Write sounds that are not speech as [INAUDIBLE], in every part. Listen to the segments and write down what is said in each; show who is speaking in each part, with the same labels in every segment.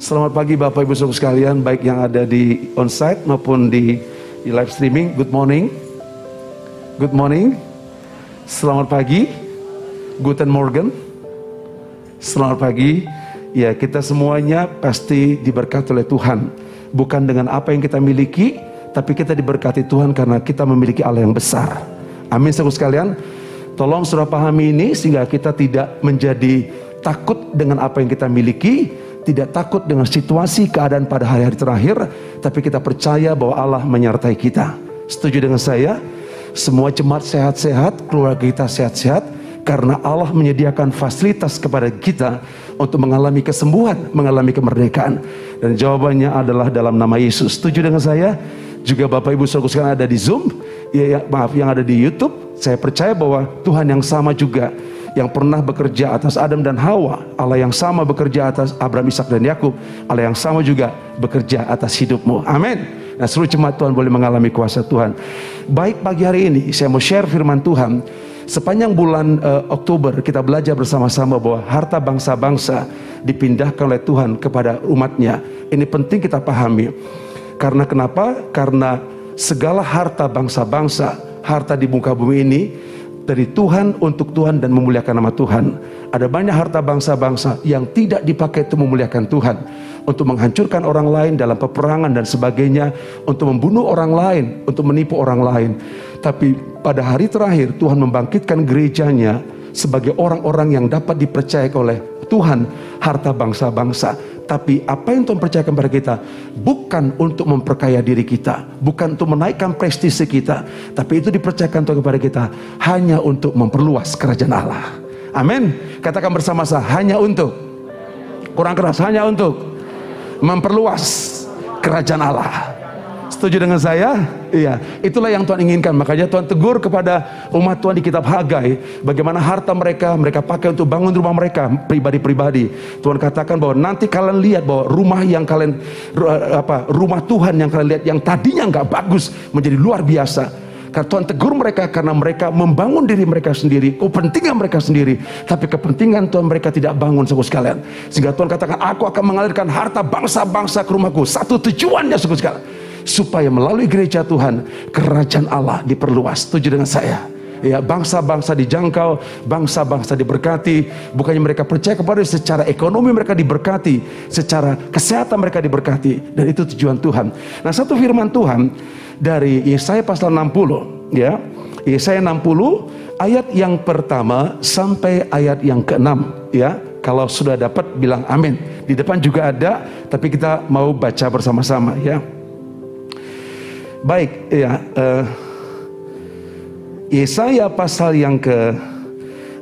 Speaker 1: Selamat pagi Bapak Ibu Saudara sekalian, baik yang ada di onsite maupun di, di live streaming. Good morning. Good morning. Selamat pagi. Guten Morgen. Selamat pagi. Ya, kita semuanya pasti diberkati oleh Tuhan. Bukan dengan apa yang kita miliki, tapi kita diberkati Tuhan karena kita memiliki Allah yang besar. Amin saudara sekalian. Tolong saudara pahami ini sehingga kita tidak menjadi takut dengan apa yang kita miliki, tidak takut dengan situasi keadaan pada hari-hari terakhir, tapi kita percaya bahwa Allah menyertai kita. Setuju dengan saya? Semua jemaat sehat-sehat, keluarga kita sehat-sehat, karena Allah menyediakan fasilitas kepada kita untuk mengalami kesembuhan, mengalami kemerdekaan. Dan jawabannya adalah dalam nama Yesus. Setuju dengan saya? Juga Bapak Ibu Saudara sekarang ada di Zoom, ya, ya maaf yang ada di YouTube. Saya percaya bahwa Tuhan yang sama juga yang pernah bekerja atas Adam dan Hawa, Allah yang sama bekerja atas Abraham, Ishak dan Yakub, Allah yang sama juga bekerja atas hidupmu. Amin. Nah, seluruh jemaat Tuhan boleh mengalami kuasa Tuhan. Baik pagi hari ini saya mau share firman Tuhan. Sepanjang bulan uh, Oktober kita belajar bersama-sama bahwa harta bangsa-bangsa dipindahkan oleh Tuhan kepada umatnya. Ini penting kita pahami. Karena kenapa? Karena segala harta bangsa-bangsa, harta di muka bumi ini dari Tuhan untuk Tuhan dan memuliakan nama Tuhan. Ada banyak harta bangsa-bangsa yang tidak dipakai untuk memuliakan Tuhan, untuk menghancurkan orang lain dalam peperangan dan sebagainya, untuk membunuh orang lain, untuk menipu orang lain. Tapi pada hari terakhir Tuhan membangkitkan gerejanya sebagai orang-orang yang dapat dipercaya oleh Tuhan harta bangsa-bangsa. Tapi apa yang Tuhan percayakan kepada kita bukan untuk memperkaya diri kita, bukan untuk menaikkan prestise kita, tapi itu dipercayakan Tuhan kepada kita hanya untuk memperluas kerajaan Allah. Amin. Katakan bersama-sama hanya untuk kurang keras hanya untuk memperluas kerajaan Allah. Setuju dengan saya? Iya, itulah yang Tuhan inginkan. Makanya Tuhan tegur kepada umat Tuhan di kitab Hagai, bagaimana harta mereka mereka pakai untuk bangun rumah mereka pribadi-pribadi. Tuhan katakan bahwa nanti kalian lihat bahwa rumah yang kalian apa rumah Tuhan yang kalian lihat yang tadinya nggak bagus menjadi luar biasa. Karena Tuhan tegur mereka karena mereka membangun diri mereka sendiri, kepentingan mereka sendiri, tapi kepentingan Tuhan mereka tidak bangun suku sekalian. Sehingga Tuhan katakan, aku akan mengalirkan harta bangsa-bangsa ke rumahku. Satu tujuannya suku sekalian supaya melalui gereja Tuhan kerajaan Allah diperluas. Setuju dengan saya? Ya, bangsa-bangsa dijangkau, bangsa-bangsa diberkati, bukannya mereka percaya kepada secara ekonomi mereka diberkati, secara kesehatan mereka diberkati dan itu tujuan Tuhan. Nah, satu firman Tuhan dari Yesaya pasal 60 ya. Yesaya 60 ayat yang pertama sampai ayat yang keenam ya. Kalau sudah dapat bilang amin. Di depan juga ada, tapi kita mau baca bersama-sama ya. Baik, ya. Uh, Yesaya pasal yang ke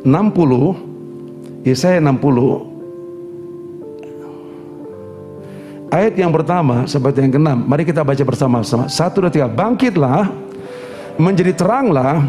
Speaker 1: 60 Yesaya 60 Ayat yang pertama seperti yang keenam. Mari kita baca bersama-sama. Satu, dua, tiga. Bangkitlah Menjadi teranglah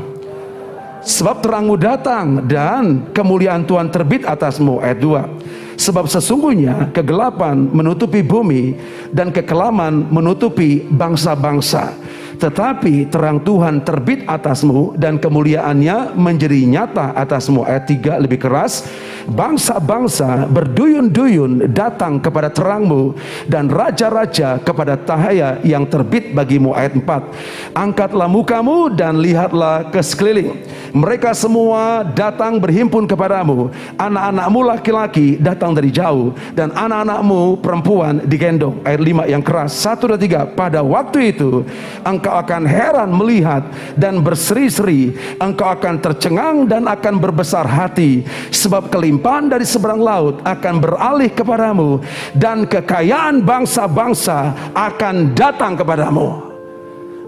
Speaker 1: Sebab terangmu datang Dan kemuliaan Tuhan terbit atasmu. Ayat 2 Sebab sesungguhnya kegelapan menutupi bumi dan kekelaman menutupi bangsa-bangsa. Tetapi terang Tuhan terbit atasmu dan kemuliaannya menjadi nyata atasmu. Ayat 3 lebih keras. Bangsa-bangsa berduyun-duyun datang kepada terangmu dan raja-raja kepada tahaya yang terbit bagimu. Ayat 4. Angkatlah mukamu dan lihatlah ke sekeliling. Mereka semua datang berhimpun kepadamu. Anak-anakmu laki-laki datang dari jauh dan anak-anakmu perempuan digendong. Ayat 5 yang keras. 1 dan 3. Pada waktu itu engkau akan heran melihat dan berseri-seri. Engkau akan tercengang dan akan berbesar hati sebab kelimpahan dari seberang laut akan beralih kepadamu dan kekayaan bangsa-bangsa akan datang kepadamu.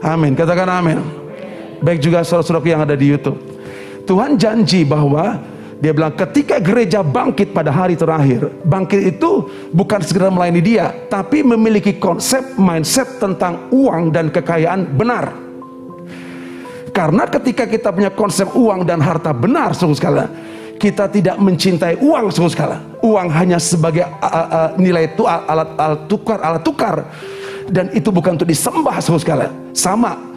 Speaker 1: Amin. Katakan amin. Baik juga saudara-saudaraku yang ada di YouTube. Tuhan janji bahwa dia bilang ketika gereja bangkit pada hari terakhir, bangkit itu bukan segera melayani dia, tapi memiliki konsep mindset tentang uang dan kekayaan benar. Karena ketika kita punya konsep uang dan harta benar, sungguh sekali, kita tidak mencintai uang, sungguh sekali. Uang hanya sebagai uh, uh, nilai itu alat alat tukar, alat tukar, dan itu bukan untuk disembah, sungguh sekali. Sama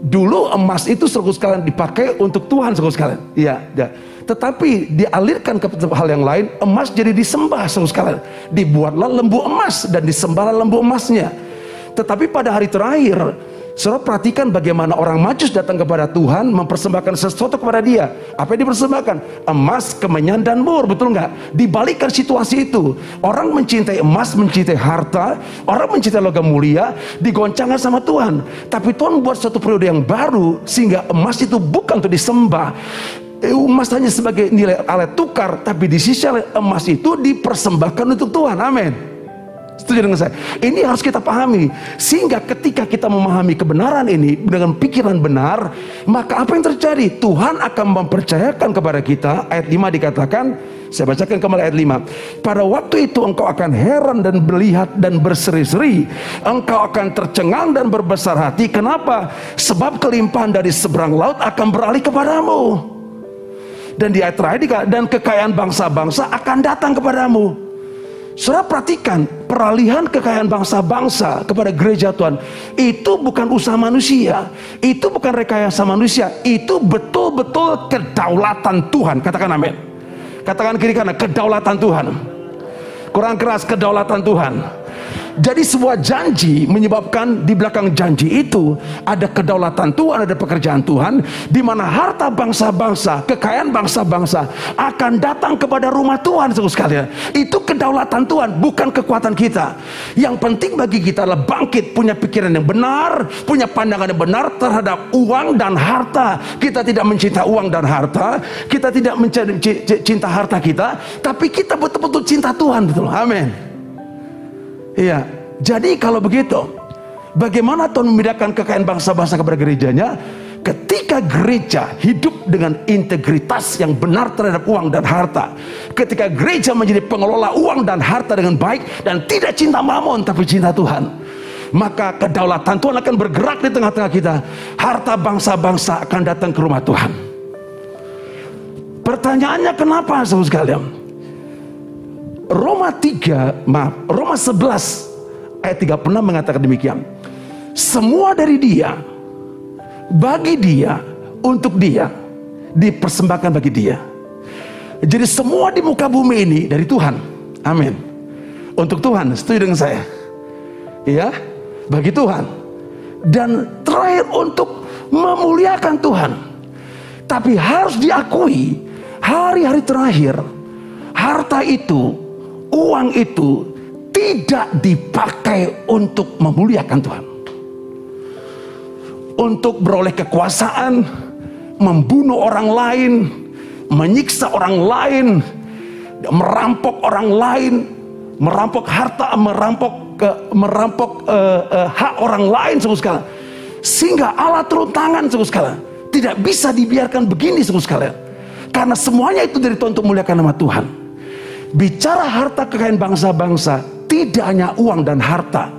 Speaker 1: Dulu emas itu seluruh sekalian dipakai untuk Tuhan seluruh sekalian. Iya, ya. Tetapi dialirkan ke hal yang lain, emas jadi disembah saudara sekalian. Dibuatlah lembu emas dan disembahlah lembu emasnya. Tetapi pada hari terakhir, Saudara perhatikan bagaimana orang majus datang kepada Tuhan mempersembahkan sesuatu kepada dia. Apa yang dipersembahkan? Emas, kemenyan, dan mur. Betul nggak? Dibalikan situasi itu. Orang mencintai emas, mencintai harta. Orang mencintai logam mulia. Digoncangkan sama Tuhan. Tapi Tuhan buat satu periode yang baru. Sehingga emas itu bukan untuk disembah emas hanya sebagai nilai alat tukar tapi di sisi emas itu dipersembahkan untuk Tuhan amin Setuju dengan saya? Ini harus kita pahami. Sehingga ketika kita memahami kebenaran ini dengan pikiran benar, maka apa yang terjadi? Tuhan akan mempercayakan kepada kita. Ayat 5 dikatakan, saya bacakan kembali ayat 5. Pada waktu itu engkau akan heran dan melihat dan berseri-seri. Engkau akan tercengang dan berbesar hati. Kenapa? Sebab kelimpahan dari seberang laut akan beralih kepadamu. Dan di ayat terakhir dan kekayaan bangsa-bangsa akan datang kepadamu. Saudara perhatikan peralihan kekayaan bangsa-bangsa kepada gereja Tuhan itu bukan usaha manusia, itu bukan rekayasa manusia, itu betul-betul kedaulatan Tuhan. Katakan amin. Katakan kiri kanan kedaulatan Tuhan. Kurang keras kedaulatan Tuhan. Jadi sebuah janji menyebabkan di belakang janji itu ada kedaulatan Tuhan, ada pekerjaan Tuhan di mana harta bangsa-bangsa, kekayaan bangsa-bangsa akan datang kepada rumah Tuhan seluruh sekalian. Itu kedaulatan Tuhan, bukan kekuatan kita. Yang penting bagi kita adalah bangkit, punya pikiran yang benar, punya pandangan yang benar terhadap uang dan harta. Kita tidak mencinta uang dan harta, kita tidak mencinta harta kita, tapi kita betul-betul cinta Tuhan betul. Amin. Iya. Jadi kalau begitu, bagaimana Tuhan membedakan kekayaan bangsa-bangsa kepada gerejanya? Ketika gereja hidup dengan integritas yang benar terhadap uang dan harta, ketika gereja menjadi pengelola uang dan harta dengan baik dan tidak cinta mamon tapi cinta Tuhan, maka kedaulatan Tuhan akan bergerak di tengah-tengah kita. Harta bangsa-bangsa akan datang ke rumah Tuhan. Pertanyaannya kenapa saudara sekalian? Roma 3, maaf, Roma 11 ayat 36 mengatakan demikian. Semua dari dia, bagi dia, untuk dia, dipersembahkan bagi dia. Jadi semua di muka bumi ini dari Tuhan. Amin. Untuk Tuhan, setuju dengan saya? Ya, bagi Tuhan. Dan terakhir untuk memuliakan Tuhan. Tapi harus diakui, hari-hari terakhir, harta itu uang itu tidak dipakai untuk memuliakan Tuhan. Untuk beroleh kekuasaan, membunuh orang lain, menyiksa orang lain, merampok orang lain, merampok harta, merampok merampok uh, uh, hak orang lain sekalian. Sehingga Allah turun tangan sekalian. Tidak bisa dibiarkan begini sekalian. Karena semuanya itu dari Tuhan untuk memuliakan nama Tuhan. Bicara harta kekayaan bangsa-bangsa, tidak hanya uang dan harta.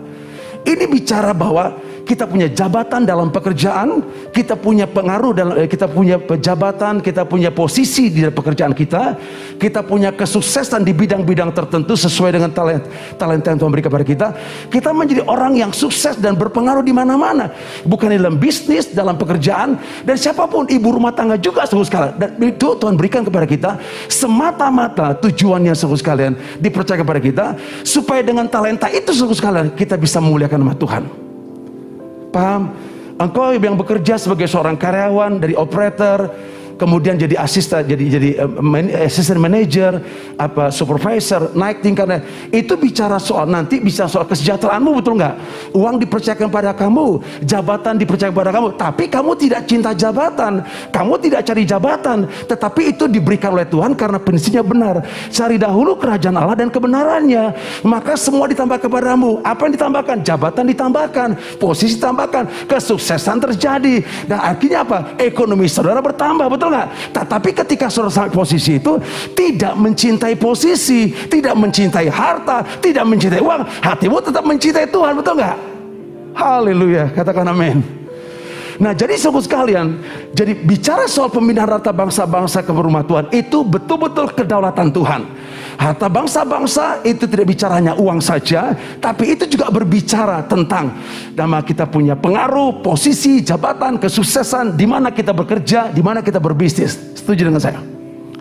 Speaker 1: Ini bicara bahwa kita punya jabatan dalam pekerjaan, kita punya pengaruh dalam eh, kita punya jabatan, kita punya posisi di dalam pekerjaan kita, kita punya kesuksesan di bidang-bidang tertentu sesuai dengan talent talenta yang Tuhan berikan kepada kita. Kita menjadi orang yang sukses dan berpengaruh di mana-mana, bukan dalam bisnis, dalam pekerjaan dan siapa pun ibu rumah tangga juga seluruh sekalian. Dan itu Tuhan berikan kepada kita semata-mata tujuannya seluruh sekalian dipercaya kepada kita supaya dengan talenta itu seluruh sekalian kita bisa memuliakan nama Tuhan. Paham? Engkau yang bekerja sebagai seorang karyawan dari operator, kemudian jadi asisten jadi jadi uh, asisten manager apa supervisor naik tingkatnya itu bicara soal nanti bisa soal kesejahteraanmu betul nggak? Uang dipercayakan pada kamu jabatan dipercayakan pada kamu. Tapi kamu tidak cinta jabatan kamu tidak cari jabatan. Tetapi itu diberikan oleh Tuhan karena prinsipnya benar. Cari dahulu kerajaan Allah dan kebenarannya. Maka semua ditambah kepadamu. Apa yang ditambahkan? Jabatan ditambahkan posisi ditambahkan kesuksesan terjadi. Dan akhirnya apa? Ekonomi saudara bertambah betul nggak? Tetapi ketika saudara sampai posisi itu tidak mencintai posisi, tidak mencintai harta, tidak mencintai uang, hatimu tetap mencintai Tuhan, betul nggak? Haleluya, katakan amin. Nah jadi saudara sekalian, jadi bicara soal pemindahan harta bangsa-bangsa ke rumah Tuhan itu betul-betul kedaulatan Tuhan. Harta bangsa-bangsa itu tidak bicara hanya uang saja, tapi itu juga berbicara tentang nama kita punya pengaruh, posisi, jabatan, kesuksesan, di mana kita bekerja, di mana kita berbisnis. Setuju dengan saya?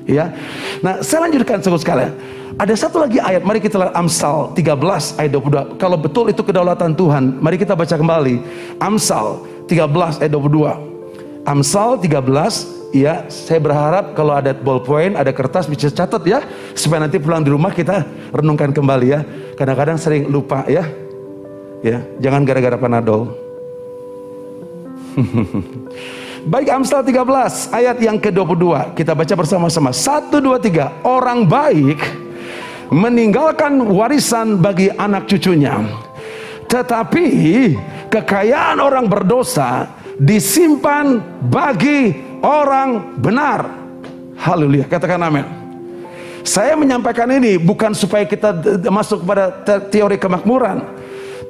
Speaker 1: Ya. Nah, saya lanjutkan saudara sekalian. Ada satu lagi ayat, mari kita lihat Amsal 13 ayat 22. Kalau betul itu kedaulatan Tuhan, mari kita baca kembali. Amsal 13 ayat 22. Amsal 13 ya saya berharap kalau ada ballpoint ada kertas bisa catat ya. Supaya nanti pulang di rumah kita renungkan kembali ya. Kadang-kadang sering lupa ya. Ya jangan gara-gara panadol. [LAUGHS] Baik Amsal 13 ayat yang ke-22 kita baca bersama-sama. 1 2 3 orang baik meninggalkan warisan bagi anak cucunya. Tetapi kekayaan orang berdosa disimpan bagi orang benar haleluya katakan amin saya menyampaikan ini bukan supaya kita masuk pada teori kemakmuran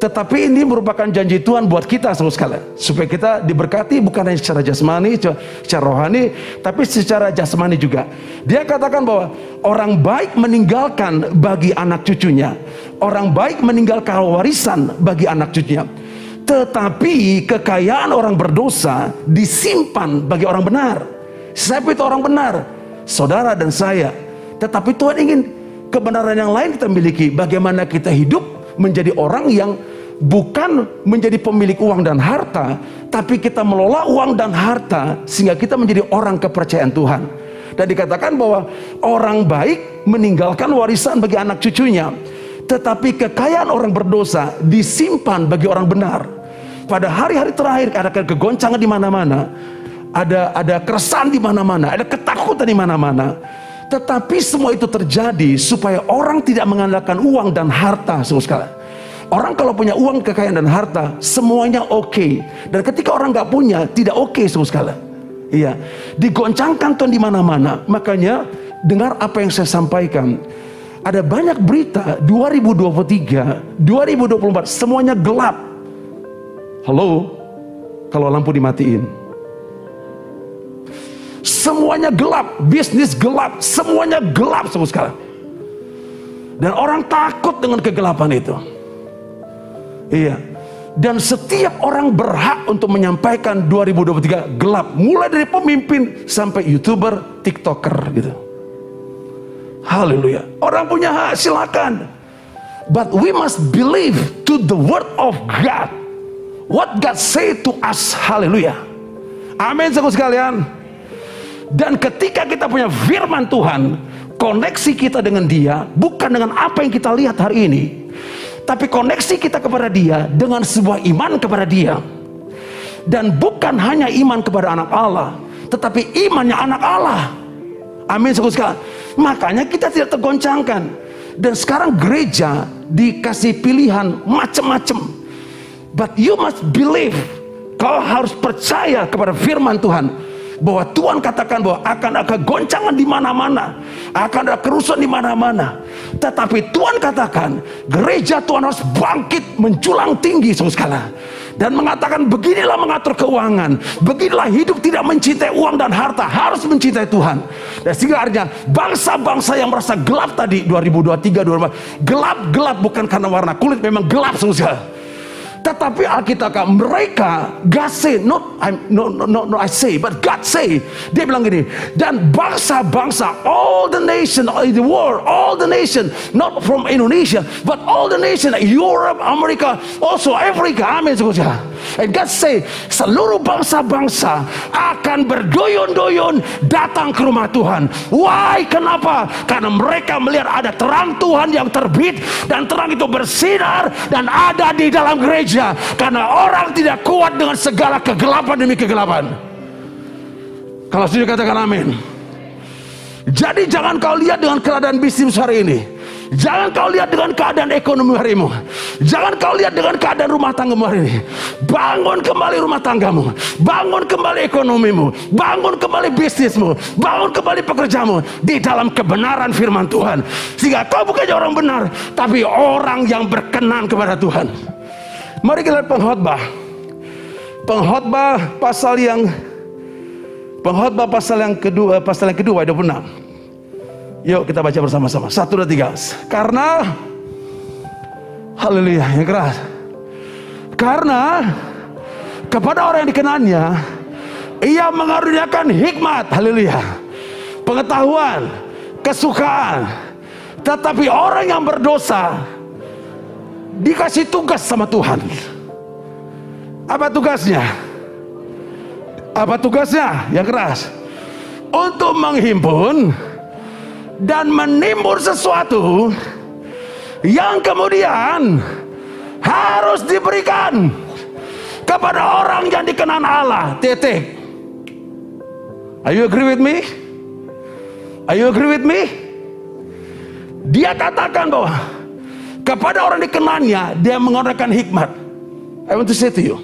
Speaker 1: tetapi ini merupakan janji Tuhan buat kita semua sekalian. Supaya kita diberkati bukan hanya secara jasmani, secara rohani, tapi secara jasmani juga. Dia katakan bahwa orang baik meninggalkan bagi anak cucunya. Orang baik meninggalkan warisan bagi anak cucunya. Tetapi kekayaan orang berdosa disimpan bagi orang benar. Siapa itu orang benar? Saudara dan saya. Tetapi Tuhan ingin kebenaran yang lain kita miliki. Bagaimana kita hidup menjadi orang yang bukan menjadi pemilik uang dan harta, tapi kita melola uang dan harta sehingga kita menjadi orang kepercayaan Tuhan. Dan dikatakan bahwa orang baik meninggalkan warisan bagi anak cucunya, tetapi kekayaan orang berdosa disimpan bagi orang benar. Pada hari-hari terakhir ada kegoncangan di mana-mana, ada ada keresahan di mana-mana, ada ketakutan di mana-mana. Tetapi semua itu terjadi supaya orang tidak mengandalkan uang dan harta, semua sekalian. Orang kalau punya uang, kekayaan dan harta, semuanya oke. Okay. Dan ketika orang nggak punya, tidak oke okay, semua sekali. Iya, digoncangkan Tuhan di mana-mana. Makanya dengar apa yang saya sampaikan. Ada banyak berita 2023, 2024 semuanya gelap. Halo, kalau lampu dimatiin. Semuanya gelap, bisnis gelap, semuanya gelap semua sekarang. Dan orang takut dengan kegelapan itu. Iya. Dan setiap orang berhak untuk menyampaikan 2023 gelap. Mulai dari pemimpin sampai youtuber, tiktoker gitu. Haleluya. Orang punya hak silakan. But we must believe to the word of God. What God say to us. Haleluya. Amin saudara sekalian. Dan ketika kita punya firman Tuhan, koneksi kita dengan dia bukan dengan apa yang kita lihat hari ini. Tapi koneksi kita kepada dia dengan sebuah iman kepada dia. Dan bukan hanya iman kepada anak Allah, tetapi imannya anak Allah. Amin sekali. Makanya kita tidak tergoncangkan. Dan sekarang gereja dikasih pilihan macam-macam. But you must believe. Kau harus percaya kepada firman Tuhan. Bahwa Tuhan katakan bahwa akan ada goncangan di mana-mana, akan ada kerusuhan di mana-mana. Tetapi Tuhan katakan gereja Tuhan harus bangkit menjulang tinggi sekali dan mengatakan beginilah mengatur keuangan. Beginilah hidup tidak mencintai uang dan harta. Harus mencintai Tuhan. Dan sehingga artinya bangsa-bangsa yang merasa gelap tadi 2023 2024 gelap-gelap bukan karena warna kulit memang gelap sekali tetapi Alkitab mereka God say not I'm no, no, no, no I say but God say. Dia bilang gini dan bangsa-bangsa all the nation in the world all the nation not from Indonesia but all the nation Europe America also Africa amin saudara and God say seluruh bangsa-bangsa akan berduyun-duyun datang ke rumah Tuhan. Why? Kenapa? Karena mereka melihat ada terang Tuhan yang terbit dan terang itu bersinar dan ada di dalam gereja gereja karena orang tidak kuat dengan segala kegelapan demi kegelapan. Kalau sudah katakan amin. Jadi jangan kau lihat dengan keadaan bisnis hari ini. Jangan kau lihat dengan keadaan ekonomi harimu. Jangan kau lihat dengan keadaan rumah tanggamu hari ini. Bangun kembali rumah tanggamu. Bangun kembali ekonomimu. Bangun kembali bisnismu. Bangun kembali pekerjamu. Di dalam kebenaran firman Tuhan. Sehingga kau bukan orang benar. Tapi orang yang berkenan kepada Tuhan. Mari kita lihat pengkhotbah. Pengkhotbah pasal yang pengkhotbah pasal yang kedua, pasal yang kedua 26. Yuk kita baca bersama-sama. Satu dua tiga. Karena Haleluya yang keras. Karena kepada orang yang dikenannya ia mengaruniakan hikmat. Haleluya. pengetahuan, kesukaan. Tetapi orang yang berdosa dikasih tugas sama Tuhan. Apa tugasnya? Apa tugasnya? Yang keras. Untuk menghimpun dan menimbun sesuatu yang kemudian harus diberikan kepada orang yang dikenan Allah. Titik. Are you agree with me? Are you agree with me? Dia katakan bahwa kepada orang dikenannya dia menggunakan hikmat. I want to say to you.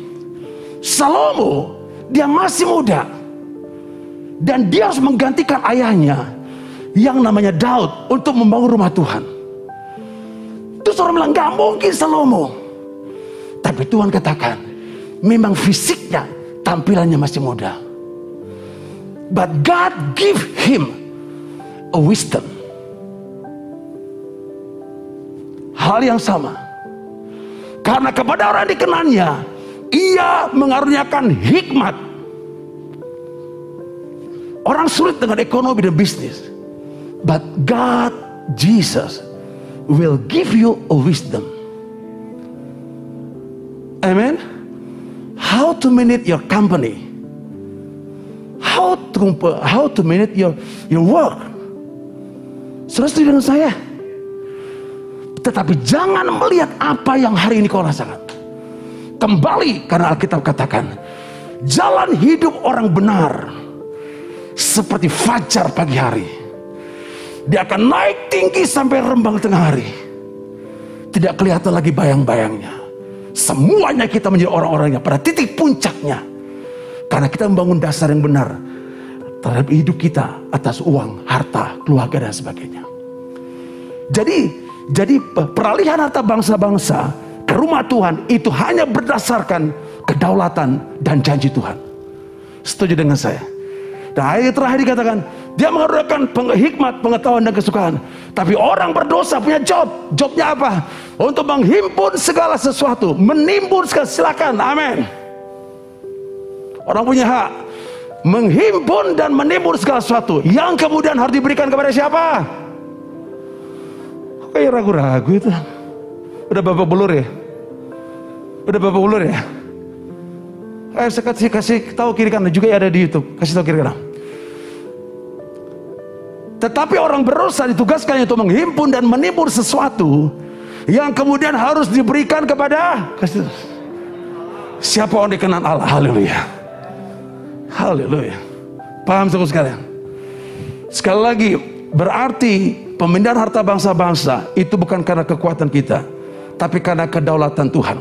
Speaker 1: Salomo dia masih muda dan dia harus menggantikan ayahnya yang namanya Daud untuk membangun rumah Tuhan. Terus orang bilang gak mungkin Salomo. Tapi Tuhan katakan memang fisiknya tampilannya masih muda. But God give him a wisdom. Hal yang sama. Karena kepada orang dikenannya ia mengaruniakan hikmat. Orang sulit dengan ekonomi dan bisnis. But God, Jesus, will give you a wisdom. Amen. How to manage your company. How to how to manage your your work. Setuju dengan saya? Tetapi jangan melihat apa yang hari ini kau rasakan. Kembali karena Alkitab katakan, jalan hidup orang benar seperti fajar pagi hari. Dia akan naik tinggi sampai rembang tengah hari. Tidak kelihatan lagi bayang-bayangnya. Semuanya kita menjadi orang-orang yang pada titik puncaknya. Karena kita membangun dasar yang benar terhadap hidup kita atas uang, harta, keluarga dan sebagainya. Jadi, jadi peralihan harta bangsa-bangsa ke rumah Tuhan itu hanya berdasarkan kedaulatan dan janji Tuhan. Setuju dengan saya? Dan ayat terakhir dikatakan, dia mengadakan hikmat, pengetahuan dan kesukaan. Tapi orang berdosa punya job. Jobnya apa? Untuk menghimpun segala sesuatu, menimbun segala silakan. Amin. Orang punya hak menghimpun dan menimbun segala sesuatu yang kemudian harus diberikan kepada siapa? Kayak ragu-ragu itu. Udah bapak belur ya? Udah bapak belur ya? Eh, saya kasih, kasih tahu kiri kanan juga ada di YouTube. Kasih tahu kiri kanan. Tetapi orang berdosa ditugaskan untuk menghimpun dan menimbun sesuatu yang kemudian harus diberikan kepada siapa orang dikenan Allah. Haleluya. Haleluya. Paham saudara sekalian? Sekali lagi, berarti pemindahan harta bangsa-bangsa itu bukan karena kekuatan kita, tapi karena kedaulatan Tuhan.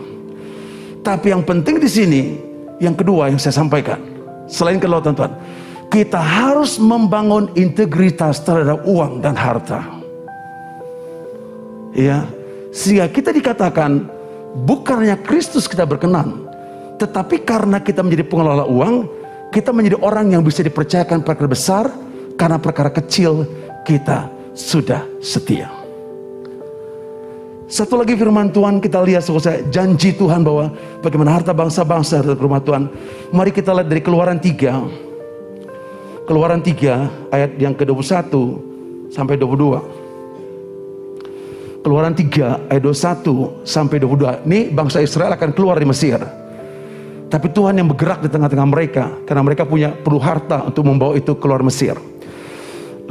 Speaker 1: Tapi yang penting di sini, yang kedua yang saya sampaikan, selain kedaulatan Tuhan, kita harus membangun integritas terhadap uang dan harta. Ya, sehingga kita dikatakan bukannya Kristus kita berkenan, tetapi karena kita menjadi pengelola uang, kita menjadi orang yang bisa dipercayakan perkara besar karena perkara kecil kita sudah setia. Satu lagi firman Tuhan kita lihat selesai janji Tuhan bahwa bagaimana harta bangsa-bangsa dari rumah Tuhan. Mari kita lihat dari keluaran 3. Keluaran 3 ayat yang ke-21 sampai 22. Keluaran 3 ayat 21 sampai 22. Ini bangsa Israel akan keluar di Mesir. Tapi Tuhan yang bergerak di tengah-tengah mereka karena mereka punya perlu harta untuk membawa itu keluar Mesir.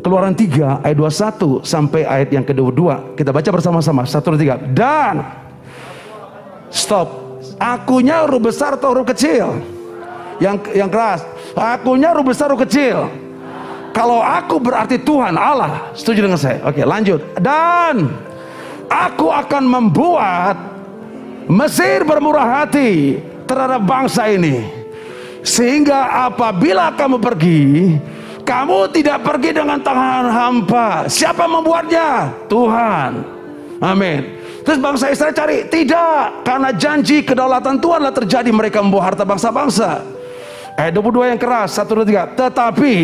Speaker 1: Keluaran 3 ayat 21 sampai ayat yang kedua kita baca bersama-sama. Satu dua tiga. Dan stop. Akunya huruf besar atau huruf kecil? Yang yang keras. Akunya huruf besar huruf kecil. Kalau aku berarti Tuhan Allah. Setuju dengan saya? Oke lanjut. Dan aku akan membuat Mesir bermurah hati terhadap bangsa ini. Sehingga apabila kamu pergi kamu tidak pergi dengan tangan hampa. Siapa membuatnya? Tuhan. Amin. Terus bangsa Israel cari, tidak, karena janji kedaulatan Tuhanlah terjadi mereka membawa harta bangsa-bangsa. Ayat 22 yang keras, 1 2 3. Tetapi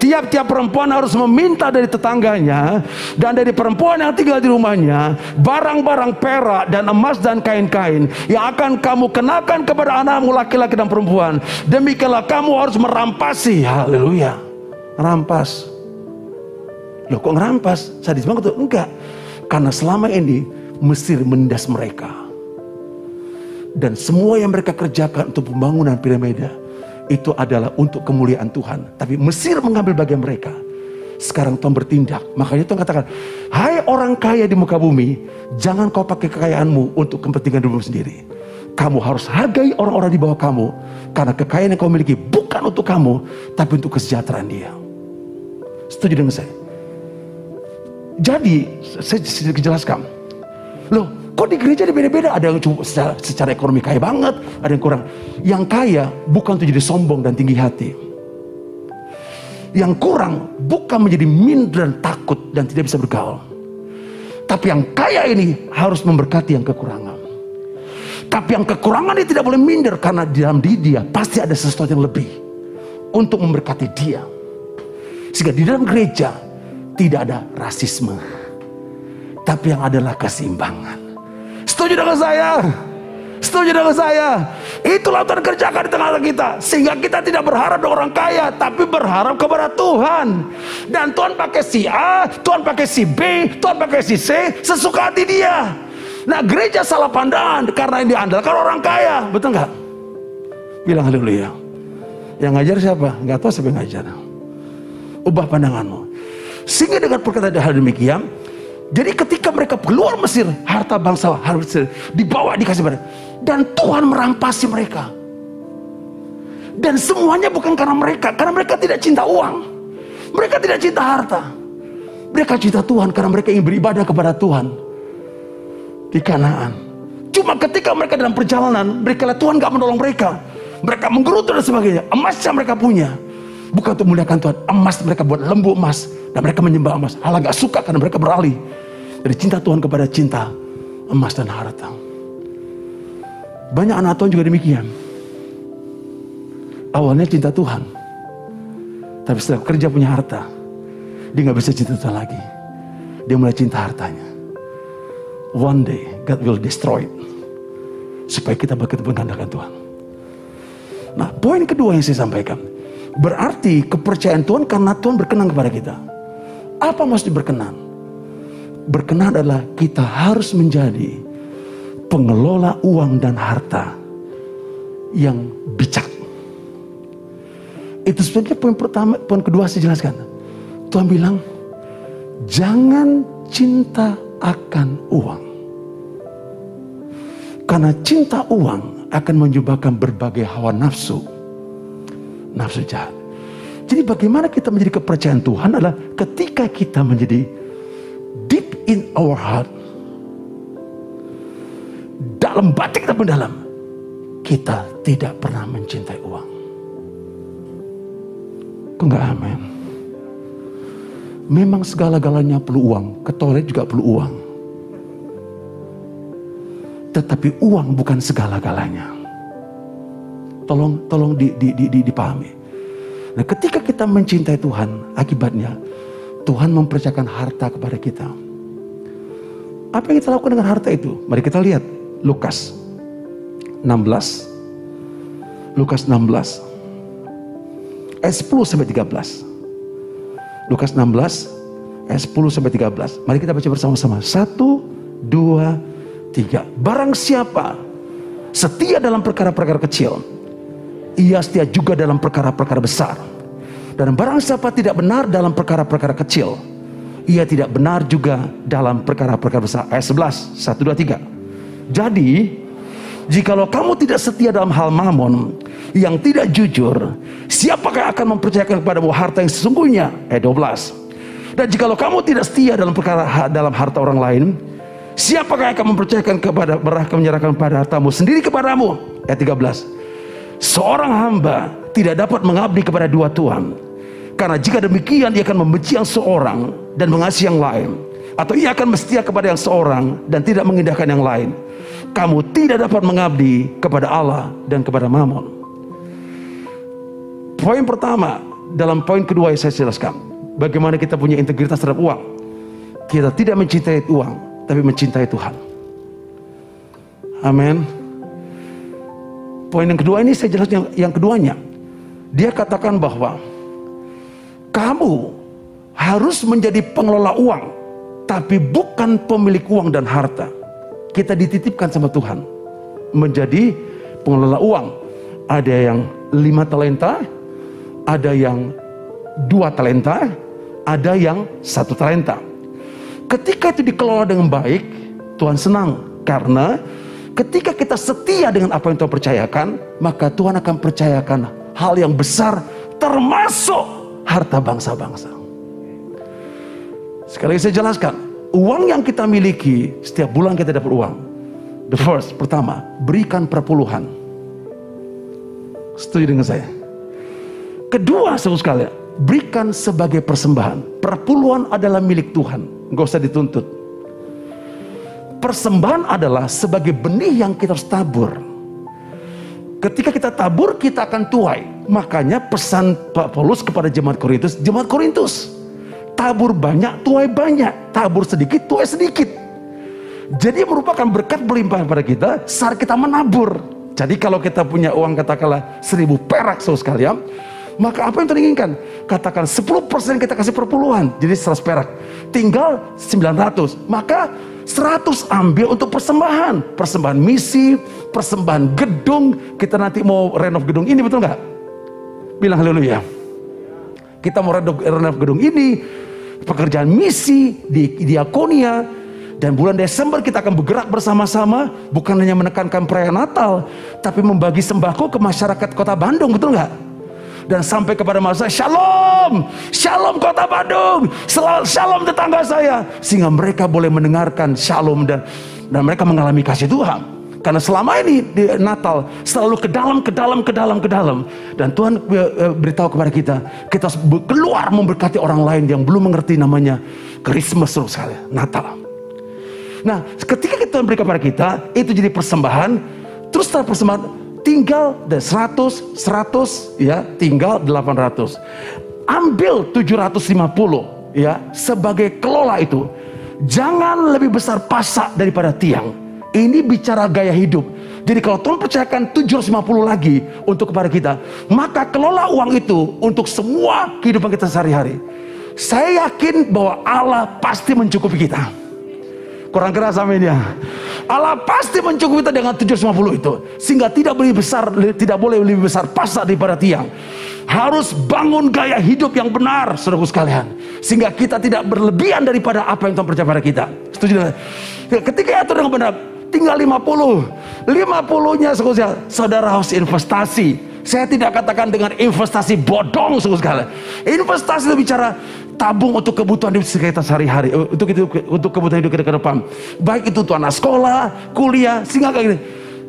Speaker 1: tiap-tiap perempuan harus meminta dari tetangganya dan dari perempuan yang tinggal di rumahnya barang-barang perak dan emas dan kain-kain yang akan kamu kenakan kepada anakmu laki-laki dan perempuan demikianlah kamu harus merampasi haleluya Ngerampas. Loh kok ngerampas? Sadis banget tuh? Enggak. Karena selama ini Mesir menindas mereka. Dan semua yang mereka kerjakan untuk pembangunan piramida itu adalah untuk kemuliaan Tuhan. Tapi Mesir mengambil bagian mereka. Sekarang Tuhan bertindak. Makanya Tuhan katakan, Hai orang kaya di muka bumi, jangan kau pakai kekayaanmu untuk kepentingan dirimu sendiri. Kamu harus hargai orang-orang di bawah kamu. Karena kekayaan yang kau miliki bukan untuk kamu, tapi untuk kesejahteraan dia. Setuju dengan saya? Jadi, saya sedikit jelaskan. Loh, kok di gereja beda-beda? Ada yang cuma secara, secara ekonomi kaya banget, ada yang kurang. Yang kaya bukan untuk jadi sombong dan tinggi hati. Yang kurang bukan menjadi minder dan takut dan tidak bisa bergaul. Tapi yang kaya ini harus memberkati yang kekurangan. Tapi yang kekurangan dia tidak boleh minder karena di dalam diri dia pasti ada sesuatu yang lebih untuk memberkati dia. Sehingga di dalam gereja tidak ada rasisme. Tapi yang adalah keseimbangan. Setuju dengan saya? Setuju dengan saya? Itulah Tuhan kerjakan di tengah kita. Sehingga kita tidak berharap dengan orang kaya. Tapi berharap kepada Tuhan. Dan Tuhan pakai si A, Tuhan pakai si B, Tuhan pakai si C. Sesuka hati dia. Nah gereja salah pandangan karena yang diandalkan orang kaya. Betul nggak? Bilang haleluya. Yang ngajar siapa? Nggak tahu siapa yang ngajar. Ubah pandanganmu. Sehingga dengan perkataan hal demikian, jadi ketika mereka keluar Mesir, harta bangsa harus dibawa dikasih pada dan Tuhan merampasi mereka. Dan semuanya bukan karena mereka, karena mereka tidak cinta uang. Mereka tidak cinta harta. Mereka cinta Tuhan karena mereka ingin beribadah kepada Tuhan di Kanaan. Cuma ketika mereka dalam perjalanan, mereka lihat Tuhan gak menolong mereka. Mereka menggerutu dan sebagainya. Emas yang mereka punya. Bukan untuk memuliakan Tuhan. Emas mereka buat lembu emas. Dan mereka menyembah emas. Allah gak suka karena mereka beralih. Dari cinta Tuhan kepada cinta emas dan harta. Banyak anak Tuhan juga demikian. Awalnya cinta Tuhan. Tapi setelah kerja punya harta. Dia gak bisa cinta Tuhan lagi. Dia mulai cinta hartanya one day God will destroy it. Supaya kita begitu mengandalkan Tuhan. Nah, poin kedua yang saya sampaikan. Berarti kepercayaan Tuhan karena Tuhan berkenan kepada kita. Apa maksud berkenan? Berkenan adalah kita harus menjadi pengelola uang dan harta yang bijak. Itu sebenarnya poin pertama, poin kedua saya jelaskan. Tuhan bilang, jangan cinta akan uang. Karena cinta uang akan menyebabkan berbagai hawa nafsu. Nafsu jahat. Jadi bagaimana kita menjadi kepercayaan Tuhan adalah ketika kita menjadi deep in our heart. Dalam batin kita mendalam. Kita tidak pernah mencintai uang. Kok enggak amin? Memang segala-galanya perlu uang. Ke toilet juga perlu uang. Tetapi uang bukan segala-galanya. Tolong tolong di, di, di, di, dipahami. Nah, ketika kita mencintai Tuhan, akibatnya Tuhan mempercayakan harta kepada kita. Apa yang kita lakukan dengan harta itu? Mari kita lihat Lukas 16. Lukas 16 ayat 10 sampai 13. Lukas 16 ayat 10 sampai 13. Mari kita baca bersama-sama. Satu, dua, Tiga, barang siapa setia dalam perkara-perkara kecil, ia setia juga dalam perkara-perkara besar. Dan barang siapa tidak benar dalam perkara-perkara kecil, ia tidak benar juga dalam perkara-perkara besar. Ayat 11, 1, 2, 3. Jadi, jikalau kamu tidak setia dalam hal mamon yang tidak jujur, siapakah akan mempercayakan kepadamu harta yang sesungguhnya? Ayat 12. Dan jikalau kamu tidak setia dalam perkara dalam harta orang lain, Siapakah akan mempercayakan kepada berahkan menyerahkan pada hartamu sendiri kepadamu? Ayat 13. Seorang hamba tidak dapat mengabdi kepada dua tuan. Karena jika demikian dia akan membenci yang seorang dan mengasihi yang lain. Atau ia akan setia kepada yang seorang dan tidak mengindahkan yang lain. Kamu tidak dapat mengabdi kepada Allah dan kepada Mammon. Poin pertama dalam poin kedua yang saya jelaskan. Bagaimana kita punya integritas terhadap uang. Kita tidak mencintai uang tapi mencintai Tuhan. Amin. Poin yang kedua ini saya jelas yang, yang keduanya. Dia katakan bahwa kamu harus menjadi pengelola uang, tapi bukan pemilik uang dan harta. Kita dititipkan sama Tuhan menjadi pengelola uang. Ada yang lima talenta, ada yang dua talenta, ada yang satu talenta. Ketika itu dikelola dengan baik, Tuhan senang karena ketika kita setia dengan apa yang Tuhan percayakan, maka Tuhan akan percayakan hal yang besar termasuk harta bangsa-bangsa. Sekali lagi saya jelaskan, uang yang kita miliki setiap bulan kita dapat uang. The first, pertama, berikan perpuluhan. Setuju dengan saya? Kedua, saudara sekalian, berikan sebagai persembahan. Perpuluhan adalah milik Tuhan, nggak usah dituntut. Persembahan adalah sebagai benih yang kita harus tabur. Ketika kita tabur, kita akan tuai. Makanya pesan Pak Paulus kepada jemaat Korintus, jemaat Korintus, tabur banyak, tuai banyak, tabur sedikit, tuai sedikit. Jadi merupakan berkat berlimpah pada kita saat kita menabur. Jadi kalau kita punya uang katakanlah seribu perak saudara sekalian, maka apa yang Tuhan inginkan? Katakan 10% kita kasih perpuluhan, jadi 100 perak. Tinggal 900. Maka 100 ambil untuk persembahan. Persembahan misi, persembahan gedung. Kita nanti mau renov gedung ini, betul nggak? Bilang haleluya. Kita mau renov, renov gedung ini, pekerjaan misi di diakonia, dan bulan Desember kita akan bergerak bersama-sama bukan hanya menekankan perayaan Natal, tapi membagi sembako ke masyarakat kota Bandung, betul nggak? Dan sampai kepada masa Shalom, Shalom kota Bandung, Shalom tetangga saya, sehingga mereka boleh mendengarkan Shalom dan dan mereka mengalami kasih Tuhan. Karena selama ini di Natal selalu ke dalam, ke dalam, ke dalam, ke dalam. Dan Tuhan eh, beritahu kepada kita, kita keluar memberkati orang lain yang belum mengerti namanya Christmas terus sekali, Natal. Nah, ketika kita berikan kepada kita, itu jadi persembahan. Terus setelah persembahan, tinggal 100, 100, ya, tinggal 800. Ambil 750, ya, sebagai kelola itu. Jangan lebih besar pasak daripada tiang. Ini bicara gaya hidup. Jadi kalau Tuhan percayakan 750 lagi untuk kepada kita, maka kelola uang itu untuk semua kehidupan kita sehari-hari. Saya yakin bahwa Allah pasti mencukupi kita. Kurang keras amin ya. Allah pasti mencukupi kita dengan 750 itu. Sehingga tidak boleh besar, tidak boleh lebih besar pasak daripada tiang. Harus bangun gaya hidup yang benar, saudaraku sekalian. Sehingga kita tidak berlebihan daripada apa yang Tuhan percaya pada kita. Setuju ketika atur dengan benar, tinggal 50. 50-nya saudara, saudara harus investasi. Saya tidak katakan dengan investasi bodong saudara sekalian. Investasi itu bicara tabung untuk kebutuhan hidup kita sehari-hari eh, untuk itu untuk kebutuhan hidup kita ke depan baik itu untuk anak sekolah kuliah sehingga kayak gini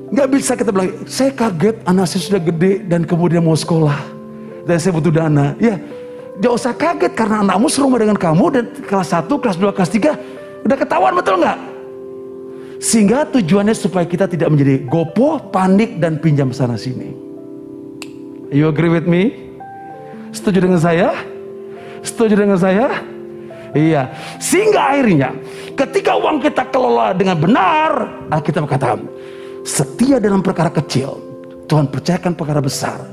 Speaker 1: nggak bisa kita bilang saya kaget anak saya sudah gede dan kemudian mau sekolah dan saya butuh dana ya Gak usah kaget karena anakmu serumah dengan kamu dan kelas 1, kelas 2, kelas 3 udah ketahuan betul nggak? Sehingga tujuannya supaya kita tidak menjadi gopoh, panik dan pinjam sana sini. You agree with me? Setuju dengan saya? Setuju dengan saya? Iya. Sehingga akhirnya ketika uang kita kelola dengan benar, kita katakan setia dalam perkara kecil, Tuhan percayakan perkara besar.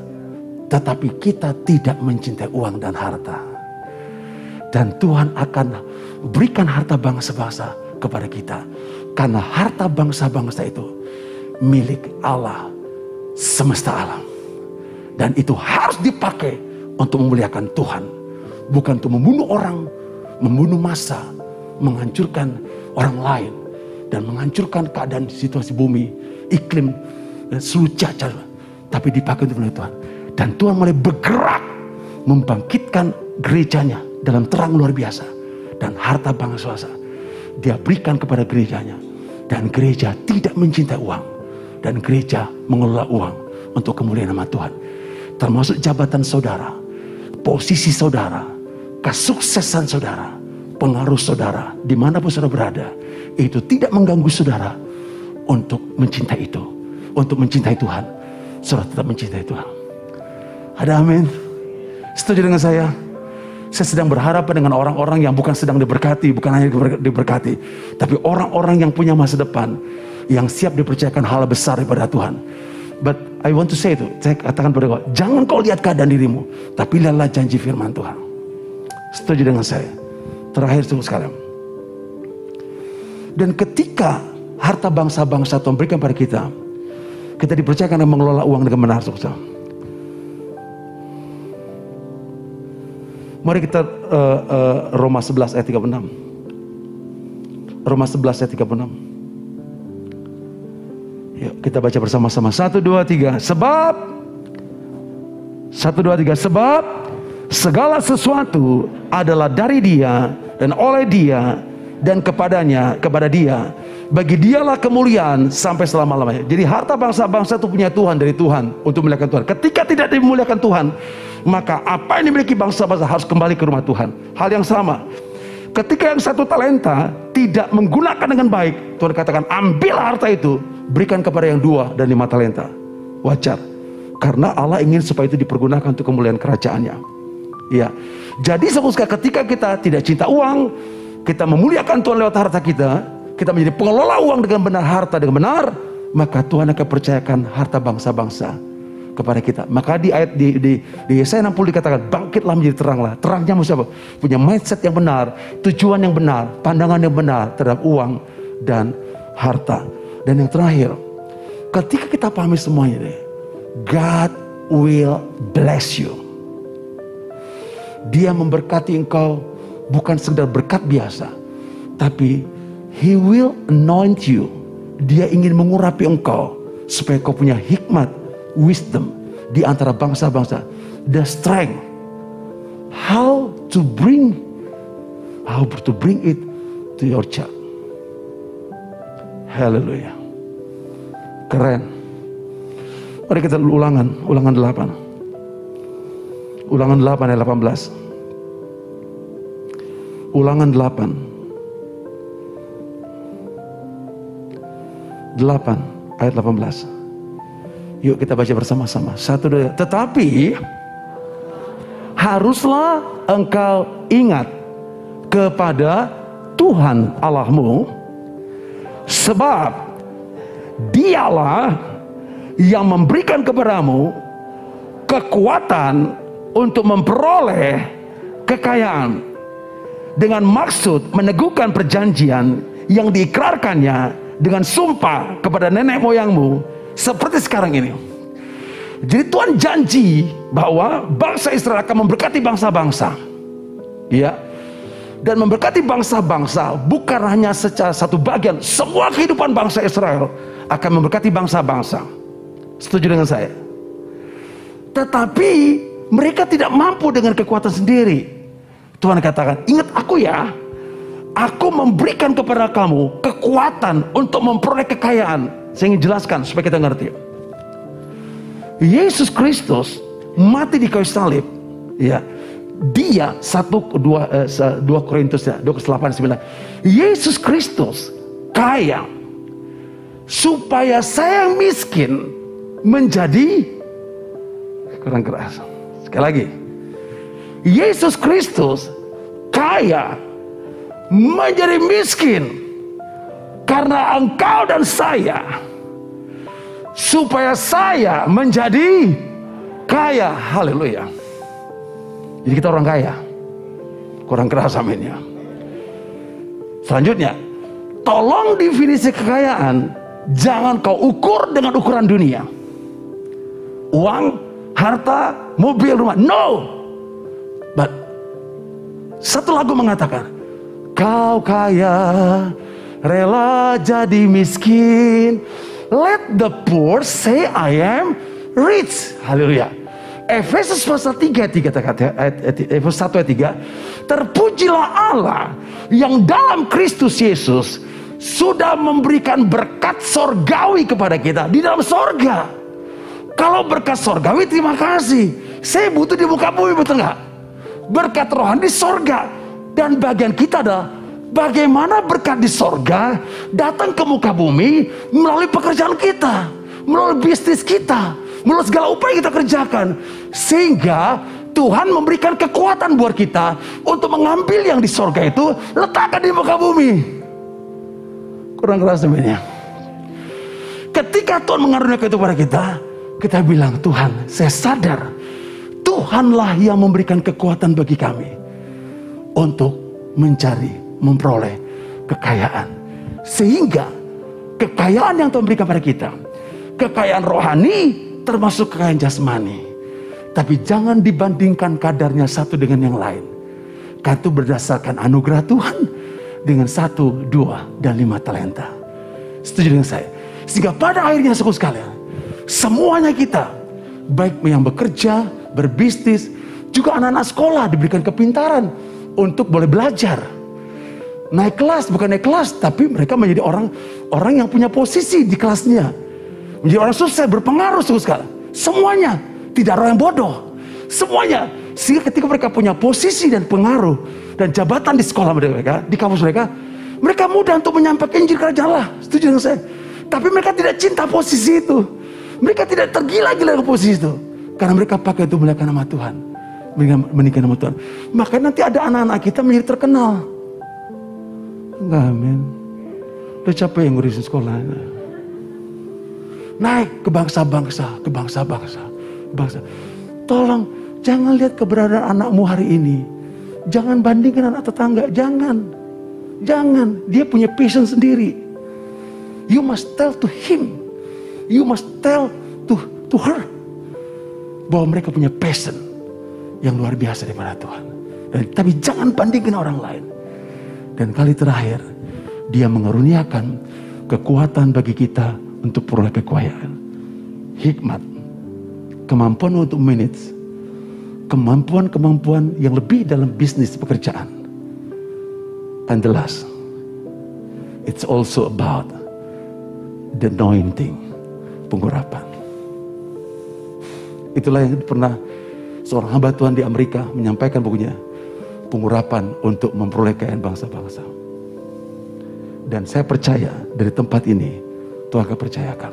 Speaker 1: Tetapi kita tidak mencintai uang dan harta. Dan Tuhan akan berikan harta bangsa-bangsa kepada kita. Karena harta bangsa-bangsa itu milik Allah semesta alam. Dan itu harus dipakai untuk memuliakan Tuhan bukan untuk membunuh orang, membunuh massa, menghancurkan orang lain dan menghancurkan keadaan situasi bumi, iklim dan seluruh cacar, tapi dipakai untuk Tuhan. Dan Tuhan mulai bergerak membangkitkan gerejanya dalam terang luar biasa dan harta bangsa dia berikan kepada gerejanya dan gereja tidak mencintai uang dan gereja mengelola uang untuk kemuliaan nama Tuhan termasuk jabatan saudara posisi saudara kesuksesan saudara, pengaruh saudara, di mana pun saudara berada, itu tidak mengganggu saudara untuk mencintai itu, untuk mencintai Tuhan. Saudara tetap mencintai Tuhan. Ada amin. Setuju dengan saya? Saya sedang berharap dengan orang-orang yang bukan sedang diberkati, bukan hanya diberkati, tapi orang-orang yang punya masa depan, yang siap dipercayakan hal besar daripada Tuhan. But I want to say itu, saya katakan pada kau, jangan kau lihat keadaan dirimu, tapi lihatlah janji firman Tuhan. Setuju dengan saya? Terakhir tunggu sekarang. Dan ketika harta bangsa-bangsa Tuhan berikan pada kita, kita dipercayakan mengelola uang dengan benar, saudara. Mari kita uh, uh, Roma 11 ayat 36. Roma 11 ayat 36. Yuk kita baca bersama-sama. Satu, dua, tiga. Sebab. Satu, dua, tiga. Sebab. Segala sesuatu adalah dari dia. Dan oleh dia. Dan kepadanya. Kepada dia. Bagi dialah kemuliaan sampai selama-lamanya. Jadi harta bangsa-bangsa itu punya Tuhan dari Tuhan. Untuk memuliakan Tuhan. Ketika tidak dimuliakan Tuhan maka apa yang dimiliki bangsa-bangsa harus kembali ke rumah Tuhan. Hal yang sama. Ketika yang satu talenta tidak menggunakan dengan baik, Tuhan katakan ambil harta itu, berikan kepada yang dua dan lima talenta. Wajar. Karena Allah ingin supaya itu dipergunakan untuk kemuliaan kerajaannya. Ya. Jadi sepuska ketika kita tidak cinta uang, kita memuliakan Tuhan lewat harta kita, kita menjadi pengelola uang dengan benar harta dengan benar, maka Tuhan akan percayakan harta bangsa-bangsa kepada kita. Maka di ayat di di, di Yesaya 60 dikatakan bangkitlah menjadi teranglah. Terangnya maksud apa? Punya mindset yang benar, tujuan yang benar, pandangan yang benar terhadap uang dan harta. Dan yang terakhir, ketika kita pahami semuanya deh, God will bless you. Dia memberkati engkau bukan sekedar berkat biasa, tapi He will anoint you. Dia ingin mengurapi engkau supaya kau punya hikmat wisdom di antara bangsa-bangsa. The strength. How to bring how to bring it to your child. Hallelujah. Keren. Mari kita ulangan, ulangan 8. Ulangan 8 ayat 18. Ulangan 8. 8 ayat 18. Yuk kita baca bersama-sama. Satu dua. Tetapi haruslah engkau ingat kepada Tuhan Allahmu sebab dialah yang memberikan kepadamu kekuatan untuk memperoleh kekayaan dengan maksud meneguhkan perjanjian yang diikrarkannya dengan sumpah kepada nenek moyangmu seperti sekarang ini. Jadi Tuhan janji bahwa bangsa Israel akan memberkati bangsa-bangsa. Ya. Dan memberkati bangsa-bangsa bukan hanya secara satu bagian. Semua kehidupan bangsa Israel akan memberkati bangsa-bangsa. Setuju dengan saya? Tetapi mereka tidak mampu dengan kekuatan sendiri. Tuhan katakan, ingat aku ya. Aku memberikan kepada kamu kekuatan untuk memperoleh kekayaan saya ingin jelaskan supaya kita ngerti. Yesus Kristus mati di kayu salib. Ya, dia satu dua eh, dua Korintus ya dua delapan sembilan. Yesus Kristus kaya supaya saya miskin menjadi kurang keras. Sekali lagi, Yesus Kristus kaya menjadi miskin karena engkau dan saya supaya saya menjadi kaya. Haleluya. Jadi kita orang kaya. Kurang keras aminnya. Selanjutnya, tolong definisi kekayaan jangan kau ukur dengan ukuran dunia. Uang, harta, mobil, rumah. No. But satu lagu mengatakan, kau kaya rela jadi miskin. Let the poor say I am rich. Haleluya. Efesus pasal 3 3 Efesus 1 ayat 3 Terpujilah Allah yang dalam Kristus Yesus sudah memberikan berkat sorgawi kepada kita di dalam sorga. Kalau berkat sorgawi terima kasih. Saya butuh di muka bumi betul nggak? Berkat rohani di sorga dan bagian kita adalah Bagaimana berkat di sorga datang ke muka bumi melalui pekerjaan kita, melalui bisnis kita, melalui segala upaya yang kita kerjakan. Sehingga Tuhan memberikan kekuatan buat kita untuk mengambil yang di sorga itu, letakkan di muka bumi. Kurang keras sebenarnya. Ketika Tuhan mengaruniakan itu kepada kita, kita bilang, Tuhan, saya sadar Tuhanlah yang memberikan kekuatan bagi kami untuk mencari, memperoleh kekayaan. Sehingga kekayaan yang Tuhan berikan pada kita, kekayaan rohani termasuk kekayaan jasmani. Tapi jangan dibandingkan kadarnya satu dengan yang lain. Karena itu berdasarkan anugerah Tuhan dengan satu, dua, dan lima talenta. Setuju dengan saya? Sehingga pada akhirnya suku sekalian, semuanya kita, baik yang bekerja, berbisnis, juga anak-anak sekolah diberikan kepintaran untuk boleh belajar. Naik kelas, bukan naik kelas, tapi mereka menjadi orang orang yang punya posisi di kelasnya. Menjadi orang sukses, berpengaruh sekali. Semuanya, tidak orang yang bodoh. Semuanya. Sehingga ketika mereka punya posisi dan pengaruh dan jabatan di sekolah mereka, di kampus mereka, mereka mudah untuk menyampaikan Injil kerajaan Allah. Setuju dengan saya? Tapi mereka tidak cinta posisi itu. Mereka tidak tergila-gila ke posisi itu. Karena mereka pakai itu melihat nama Tuhan. Menikah nama Tuhan. Maka nanti ada anak-anak kita menjadi terkenal. Enggak, men. Udah capek yang ngurusin sekolah. Naik ke bangsa-bangsa, ke bangsa-bangsa, bangsa. Tolong jangan lihat keberadaan anakmu hari ini. Jangan bandingkan anak tetangga, jangan. Jangan, dia punya passion sendiri. You must tell to him. You must tell to to her bahwa mereka punya passion yang luar biasa daripada Tuhan. Dan, tapi jangan bandingkan orang lain. Dan kali terakhir, dia mengaruniakan kekuatan bagi kita untuk peroleh kekayaan. Hikmat, kemampuan untuk manage, kemampuan-kemampuan yang lebih dalam bisnis pekerjaan. And the last, it's also about the anointing, pengurapan. Itulah yang pernah seorang hamba Tuhan di Amerika menyampaikan bukunya. Pengurapan untuk memperoleh kekayaan bangsa-bangsa. Dan saya percaya dari tempat ini Tuhan akan percayakan.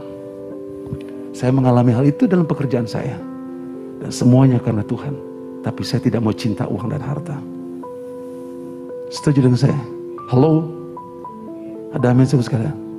Speaker 1: Saya mengalami hal itu dalam pekerjaan saya. Dan semuanya karena Tuhan. Tapi saya tidak mau cinta uang dan harta. Setuju dengan saya? Halo? Ada amin sekalian?